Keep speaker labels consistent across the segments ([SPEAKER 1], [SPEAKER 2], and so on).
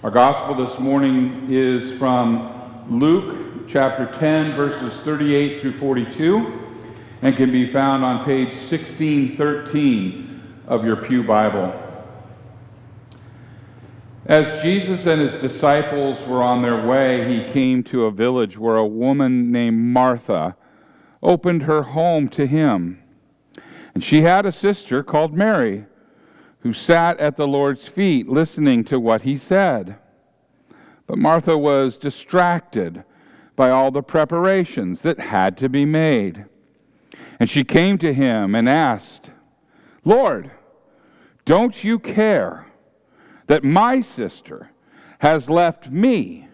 [SPEAKER 1] Our gospel this morning is from Luke chapter 10, verses 38 through 42, and can be found on page 1613 of your Pew Bible. As Jesus and his disciples were on their way, he came to a village where a woman named Martha opened her home to him. And she had a sister called Mary who sat at the Lord's feet listening to what he said. But Martha was distracted by all the preparations that had to be made. And she came to him and asked, Lord, don't you care that my sister has left me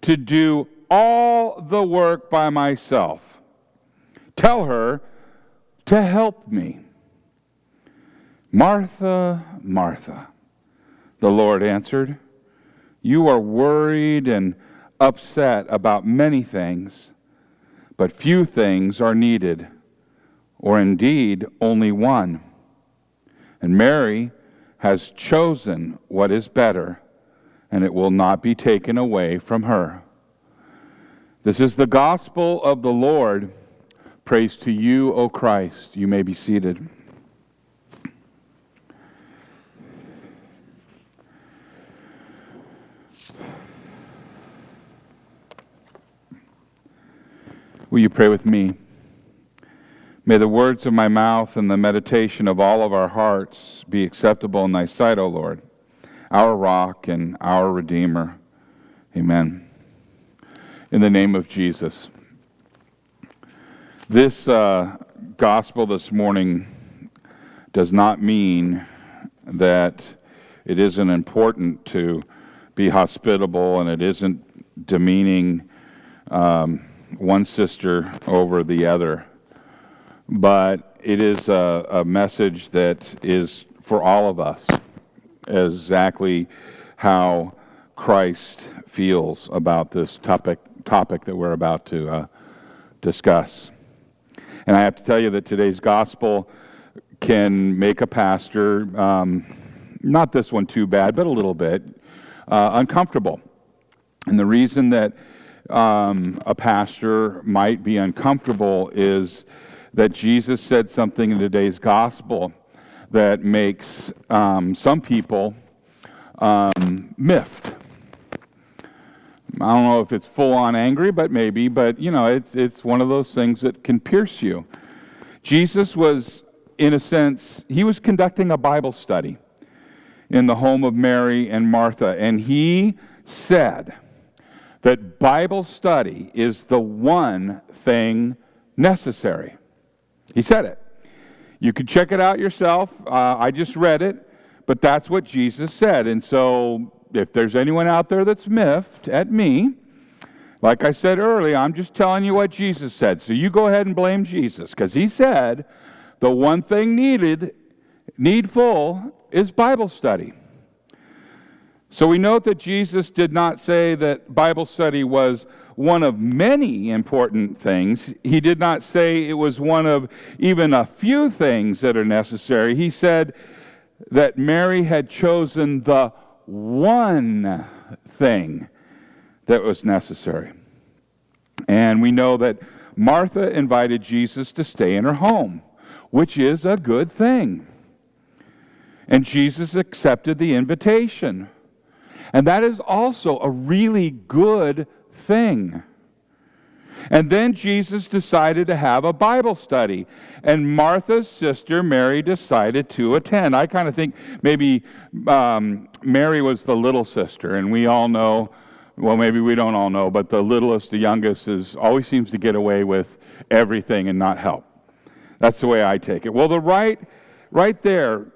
[SPEAKER 1] to do all the work by myself? Tell her to help me. Martha, Martha, the Lord answered, You are worried and upset about many things, but few things are needed, or indeed only one. And Mary has chosen what is better, and it will not be taken away from her. This is the gospel of the Lord. Praise to you, O Christ. You may be seated. Will you pray with me? May the words of my mouth and the meditation of all of our hearts be acceptable in thy sight, O Lord, our rock and our Redeemer. Amen. In the name of Jesus. This uh, gospel this morning does not mean that it isn't important to be hospitable and it isn't demeaning. Um, one sister over the other. But it is a, a message that is for all of us, exactly how Christ feels about this topic, topic that we're about to uh, discuss. And I have to tell you that today's gospel can make a pastor, um, not this one too bad, but a little bit, uh, uncomfortable. And the reason that um, a pastor might be uncomfortable is that Jesus said something in today's gospel that makes um, some people um, miffed. I don't know if it's full on angry, but maybe, but you know, it's, it's one of those things that can pierce you. Jesus was, in a sense, he was conducting a Bible study in the home of Mary and Martha, and he said, that Bible study is the one thing necessary. He said it. You can check it out yourself. Uh, I just read it, but that's what Jesus said. And so, if there's anyone out there that's miffed at me, like I said earlier, I'm just telling you what Jesus said. So you go ahead and blame Jesus because he said the one thing needed, needful, is Bible study. So we note that Jesus did not say that Bible study was one of many important things. He did not say it was one of even a few things that are necessary. He said that Mary had chosen the one thing that was necessary. And we know that Martha invited Jesus to stay in her home, which is a good thing. And Jesus accepted the invitation. And that is also a really good thing. And then Jesus decided to have a Bible study. And Martha's sister, Mary, decided to attend. I kind of think maybe um, Mary was the little sister, and we all know, well, maybe we don't all know, but the littlest, the youngest, is always seems to get away with everything and not help. That's the way I take it. Well, the right, right there,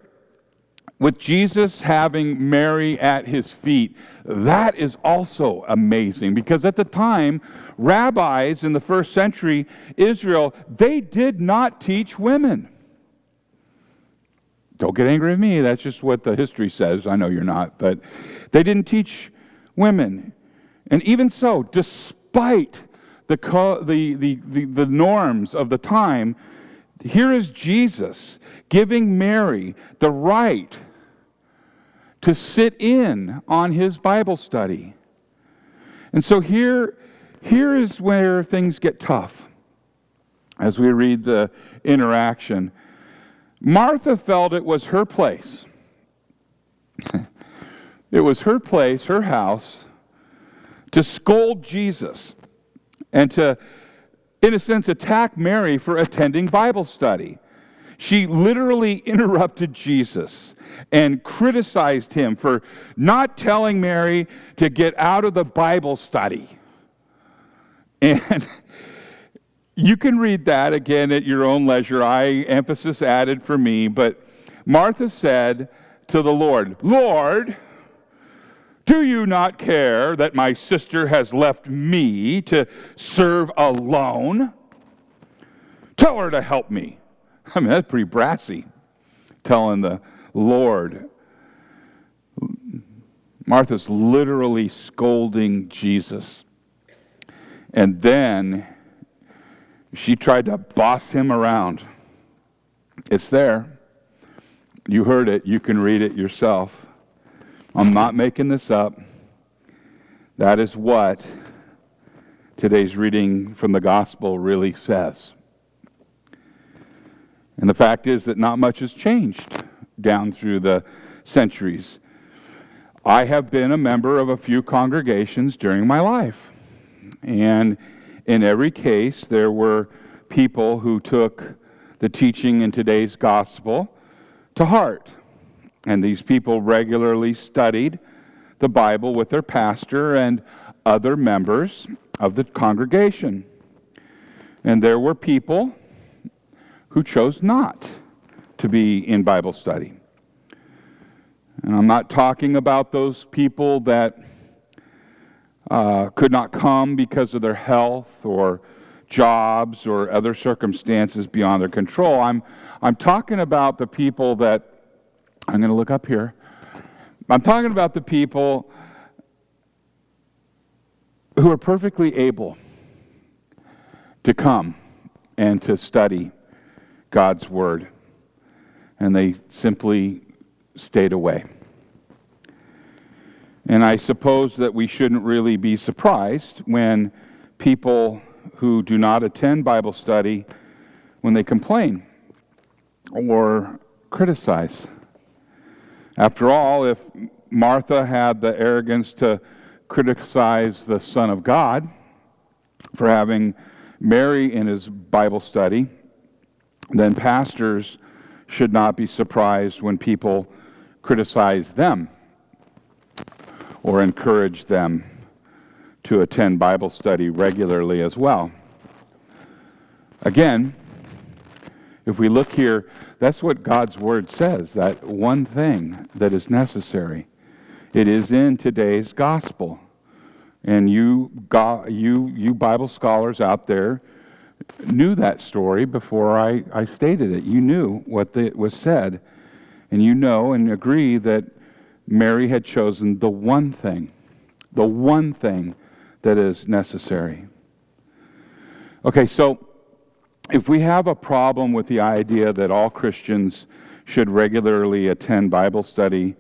[SPEAKER 1] with Jesus having Mary at his feet, that is also amazing because at the time, rabbis in the first century Israel, they did not teach women. Don't get angry with me, that's just what the history says. I know you're not, but they didn't teach women. And even so, despite the, the, the, the, the norms of the time, here is Jesus giving Mary the right to sit in on his Bible study. And so here, here is where things get tough as we read the interaction. Martha felt it was her place. it was her place, her house, to scold Jesus and to, in a sense, attack Mary for attending Bible study. She literally interrupted Jesus and criticized him for not telling Mary to get out of the Bible study. And you can read that again at your own leisure. I emphasis added for me, but Martha said to the Lord, Lord, do you not care that my sister has left me to serve alone? Tell her to help me. I mean, that's pretty brassy, telling the Lord. Martha's literally scolding Jesus. And then she tried to boss him around. It's there. You heard it. You can read it yourself. I'm not making this up. That is what today's reading from the gospel really says. And the fact is that not much has changed down through the centuries. I have been a member of a few congregations during my life. And in every case, there were people who took the teaching in today's gospel to heart. And these people regularly studied the Bible with their pastor and other members of the congregation. And there were people who chose not to be in Bible study. And I'm not talking about those people that uh, could not come because of their health or jobs or other circumstances beyond their control. I'm, I'm talking about the people that, I'm going to look up here. I'm talking about the people who are perfectly able to come and to study God's Word. And they simply stayed away. And I suppose that we shouldn't really be surprised when people who do not attend Bible study when they complain or criticize. After all, if Martha had the arrogance to criticize the Son of God for having Mary in his Bible study, then pastors should not be surprised when people criticize them or encourage them to attend Bible study regularly as well. Again, if we look here, that's what God's Word says, that one thing that is necessary. It is in today's gospel. And you, you, you Bible scholars out there, knew that story before I, I stated it. You knew what the, was said, and you know and agree that Mary had chosen the one thing, the one thing that is necessary. Okay, so if we have a problem with the idea that all Christians should regularly attend Bible study,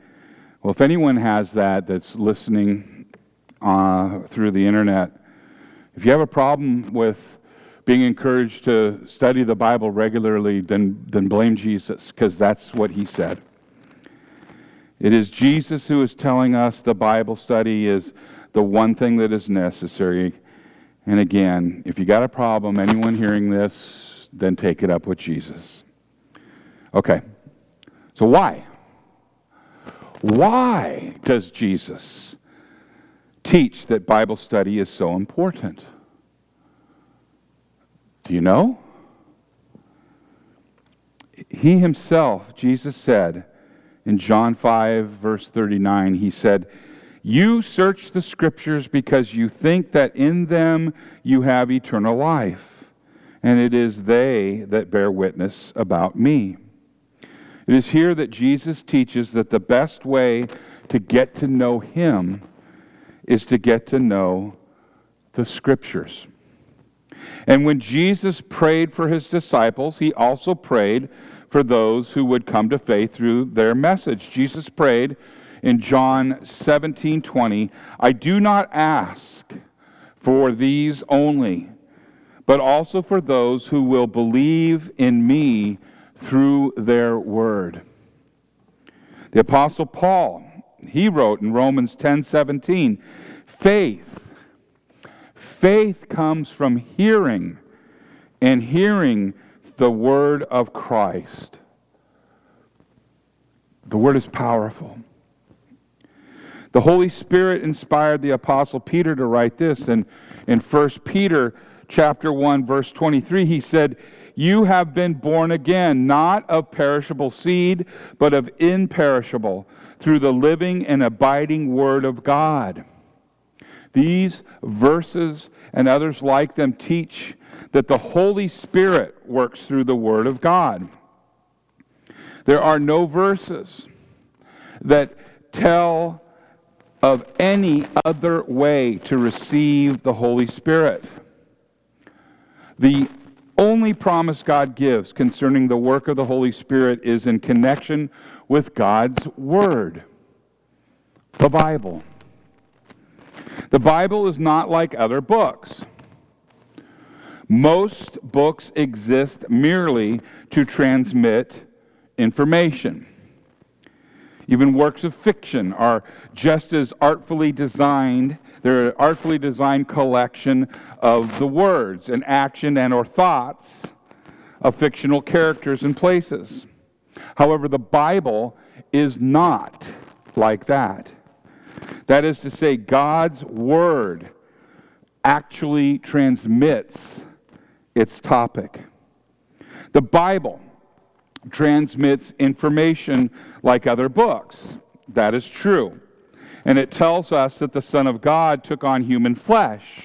[SPEAKER 1] well, if anyone has that that's listening uh, through the internet, if you have a problem with being encouraged to study the Bible regularly, then, then blame Jesus, because that's what he said. It is Jesus who is telling us the Bible study is the one thing that is necessary. And again, if you got a problem, anyone hearing this, then take it up with Jesus. Okay. So why? Why does Jesus teach that Bible study is so important? Do you know? He himself, Jesus said in John 5, verse 39, he said, You search the scriptures because you think that in them you have eternal life, and it is they that bear witness about me. It is here that Jesus teaches that the best way to get to know him is to get to know the scriptures. And when Jesus prayed for his disciples, he also prayed for those who would come to faith through their message. Jesus prayed, in John 17 20, I do not ask for these only, but also for those who will believe in me through their word. The Apostle Paul, he wrote in Romans 10 17, faith. Faith comes from hearing, and hearing the word of Christ. The word is powerful. The Holy Spirit inspired the apostle Peter to write this and in 1 Peter chapter 1 verse 23 he said, "You have been born again, not of perishable seed, but of imperishable, through the living and abiding word of God." These verses and others like them teach that the Holy Spirit works through the Word of God. There are no verses that tell of any other way to receive the Holy Spirit. The only promise God gives concerning the work of the Holy Spirit is in connection with God's Word, the Bible. The Bible is not like other books. Most books exist merely to transmit information. Even works of fiction are just as artfully designed. They're an artfully designed collection of the words and action and or thoughts of fictional characters and places. However, the Bible is not like that. That is to say, God's Word actually transmits its topic. The Bible transmits information like other books. That is true. And it tells us that the Son of God took on human flesh,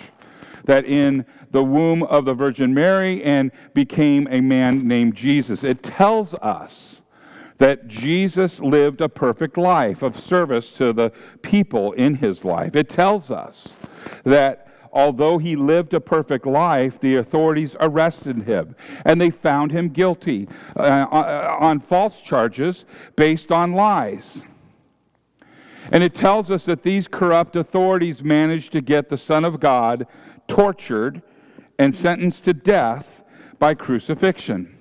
[SPEAKER 1] that in the womb of the Virgin Mary and became a man named Jesus. It tells us that Jesus lived a perfect life of service to the people in his life. It tells us that although he lived a perfect life, the authorities arrested him and they found him guilty uh, uh, on false charges based on lies. And it tells us that these corrupt authorities managed to get the Son of God tortured and sentenced to death by crucifixion.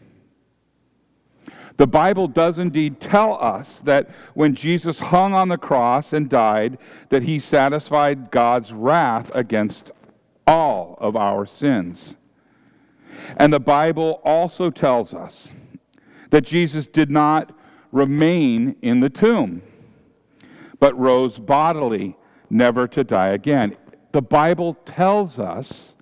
[SPEAKER 1] The Bible does indeed tell us that when Jesus hung on the cross and died, that he satisfied God's wrath against all of our sins. And the Bible also tells us that Jesus did not remain in the tomb, but rose bodily, never to die again. The Bible tells us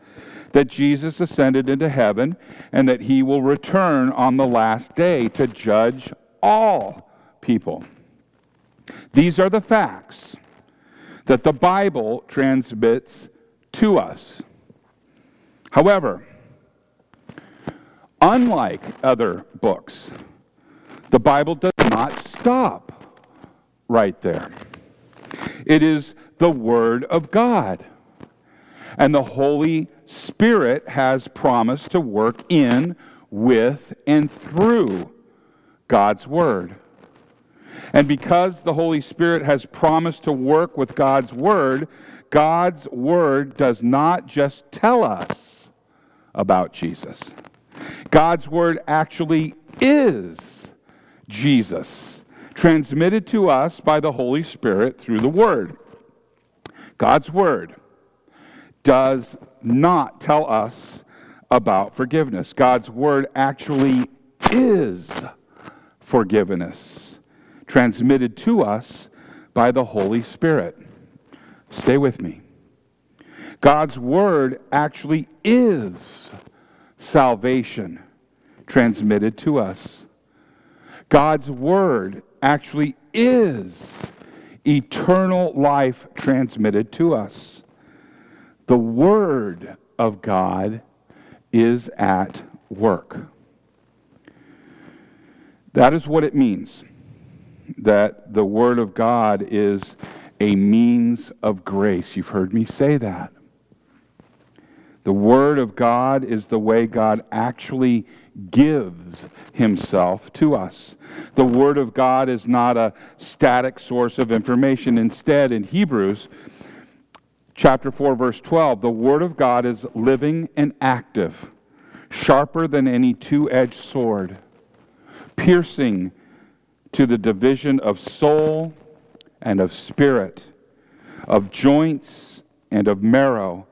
[SPEAKER 1] that Jesus ascended into heaven and that he will return on the last day to judge all people. These are the facts that the Bible transmits to us. However, unlike other books, the Bible does not stop right there. It is the Word of God. And the Holy Spirit has promised to work in, with, and through God's Word. And because the Holy Spirit has promised to work with God's Word, God's Word does not just tell us about Jesus. God's Word actually is Jesus, transmitted to us by the Holy Spirit through the Word. God's Word does not tell us about forgiveness. God's word actually is forgiveness, transmitted to us by the Holy Spirit. Stay with me. God's word actually is salvation transmitted to us. God's word actually is eternal life transmitted to us the Word of God is at work. That is what it means that the Word of God is a means of grace. You've heard me say that. The Word of God is the way God actually gives himself to us. The Word of God is not a static source of information. Instead, in Hebrews chapter 4, verse 12, the Word of God is living and active, sharper than any two edged sword, piercing to the division of soul and of spirit, of joints and of marrow,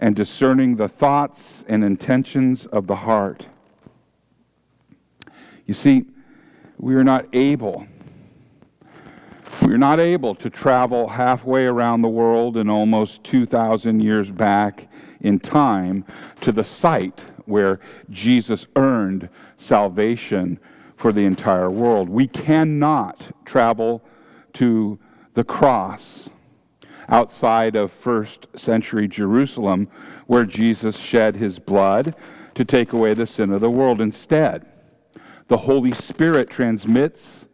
[SPEAKER 1] and discerning the thoughts and intentions of the heart. You see, we are not able. We are not able to travel halfway around the world and almost 2,000 years back in time to the site where Jesus earned salvation for the entire world. We cannot travel to the cross outside of first century Jerusalem where Jesus shed his blood to take away the sin of the world. Instead, the Holy Spirit transmits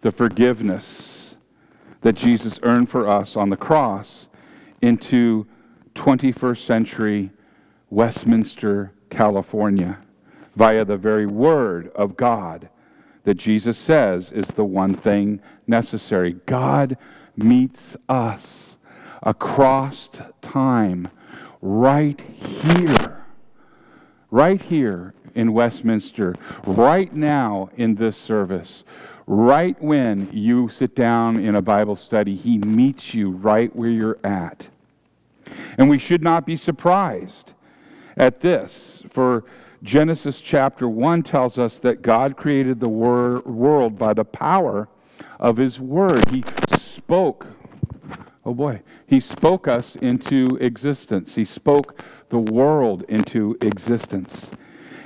[SPEAKER 1] the forgiveness that Jesus earned for us on the cross into 21st century Westminster, California, via the very Word of God that Jesus says is the one thing necessary. God meets us across time right here, right here in Westminster, right now in this service, right when you sit down in a Bible study, He meets you right where you're at. And we should not be surprised at this, for Genesis chapter 1 tells us that God created the wor- world by the power of His Word. He spoke, oh boy, He spoke us into existence. He spoke the world into existence.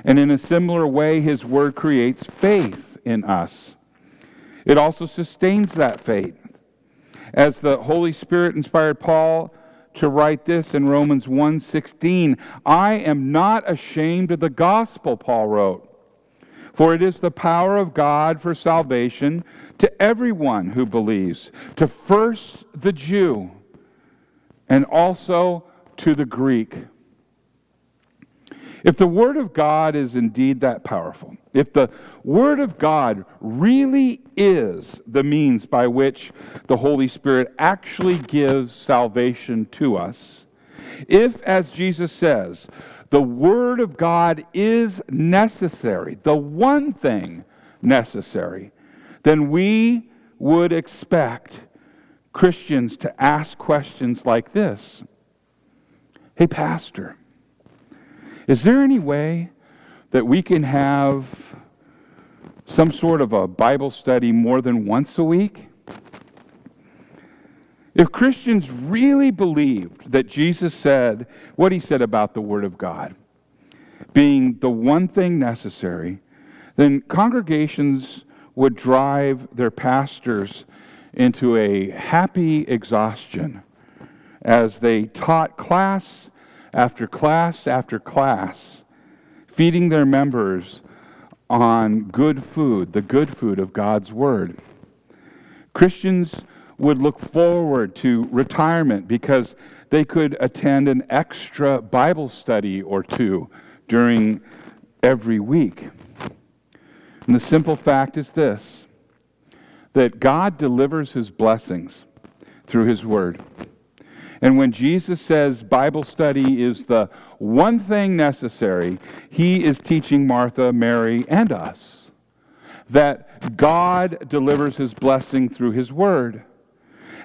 [SPEAKER 1] And in a similar way, His Word creates faith in us. It also sustains that faith. As the Holy Spirit inspired Paul to write this in Romans 1:16, I am not ashamed of the gospel, Paul wrote, for it is the power of God for salvation to everyone who believes, to first the Jew and also to the Greek. If the Word of God is indeed that powerful, if the Word of God really is the means by which the Holy Spirit actually gives salvation to us, if, as Jesus says, the Word of God is necessary, the one thing necessary, then we would expect Christians to ask questions like this. Hey, Pastor, is there any way that we can have some sort of a Bible study more than once a week? If Christians really believed that Jesus said what he said about the Word of God being the one thing necessary, then congregations would drive their pastors into a happy exhaustion as they taught class after class after class, feeding their members on good food, the good food of God's Word. Christians would look forward to retirement because they could attend an extra Bible study or two during every week. And the simple fact is this that God delivers his blessings through his word. And when Jesus says Bible study is the one thing necessary, he is teaching Martha, Mary, and us that God delivers his blessing through his word.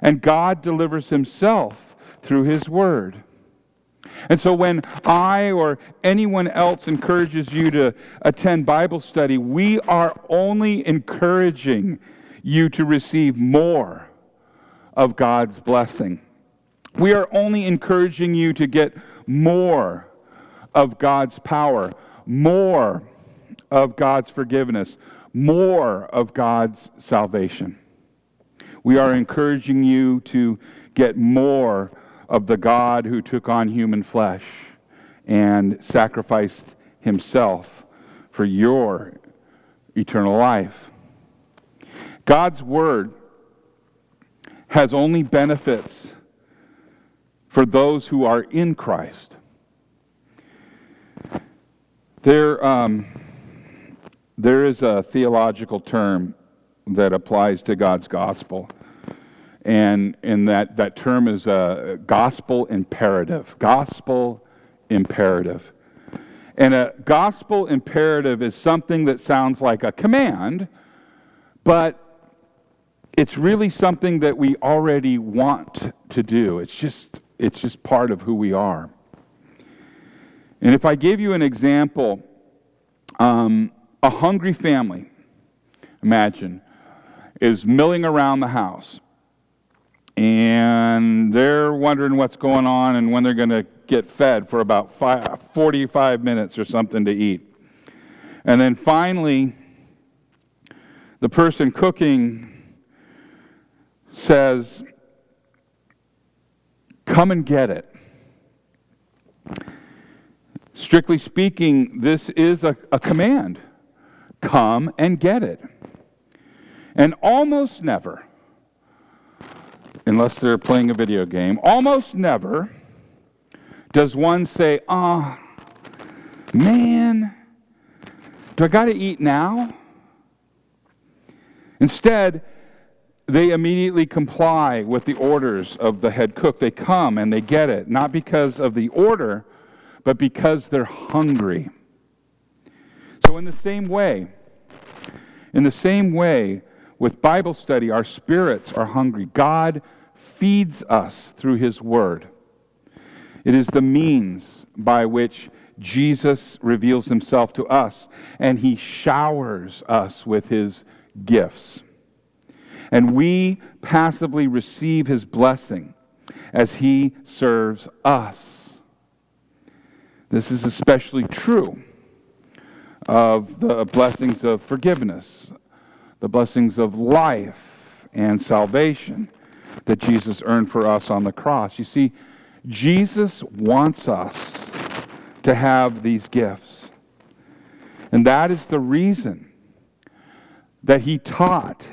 [SPEAKER 1] And God delivers himself through his word. And so when I or anyone else encourages you to attend Bible study, we are only encouraging you to receive more of God's blessing. We are only encouraging you to get more of God's power, more of God's forgiveness, more of God's salvation. We are encouraging you to get more of the God who took on human flesh and sacrificed himself for your eternal life. God's word has only benefits for those who are in Christ. There, um, there is a theological term that applies to God's gospel. And, and that, that term is a gospel imperative. Gospel imperative. And a gospel imperative is something that sounds like a command, but it's really something that we already want to do. It's just, it's just part of who we are. And if I gave you an example, um, a hungry family, imagine, is milling around the house. And they're wondering what's going on and when they're going to get fed for about five, 45 minutes or something to eat. And then finally, the person cooking says, Come and get it. Strictly speaking, this is a, a command come and get it. And almost never, unless they're playing a video game, almost never does one say, ah, oh, man, do I got to eat now? Instead, they immediately comply with the orders of the head cook. They come and they get it, not because of the order, but because they're hungry. So, in the same way, in the same way, with Bible study, our spirits are hungry. God feeds us through His Word. It is the means by which Jesus reveals Himself to us, and He showers us with His gifts. And we passively receive His blessing as He serves us. This is especially true of the blessings of forgiveness, the blessings of life and salvation that Jesus earned for us on the cross. You see, Jesus wants us to have these gifts. And that is the reason that he taught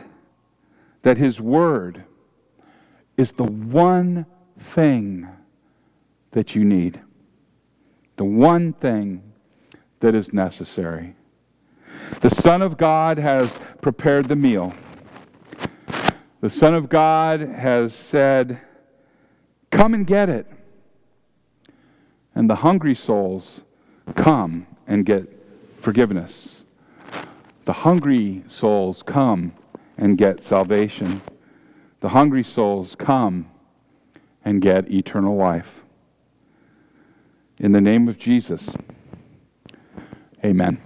[SPEAKER 1] that his word is the one thing that you need, the one thing that is necessary. The Son of God has prepared the meal. The Son of God has said, Come and get it. And the hungry souls come and get forgiveness. The hungry souls come and get salvation. The hungry souls come and get eternal life. In the name of Jesus, amen.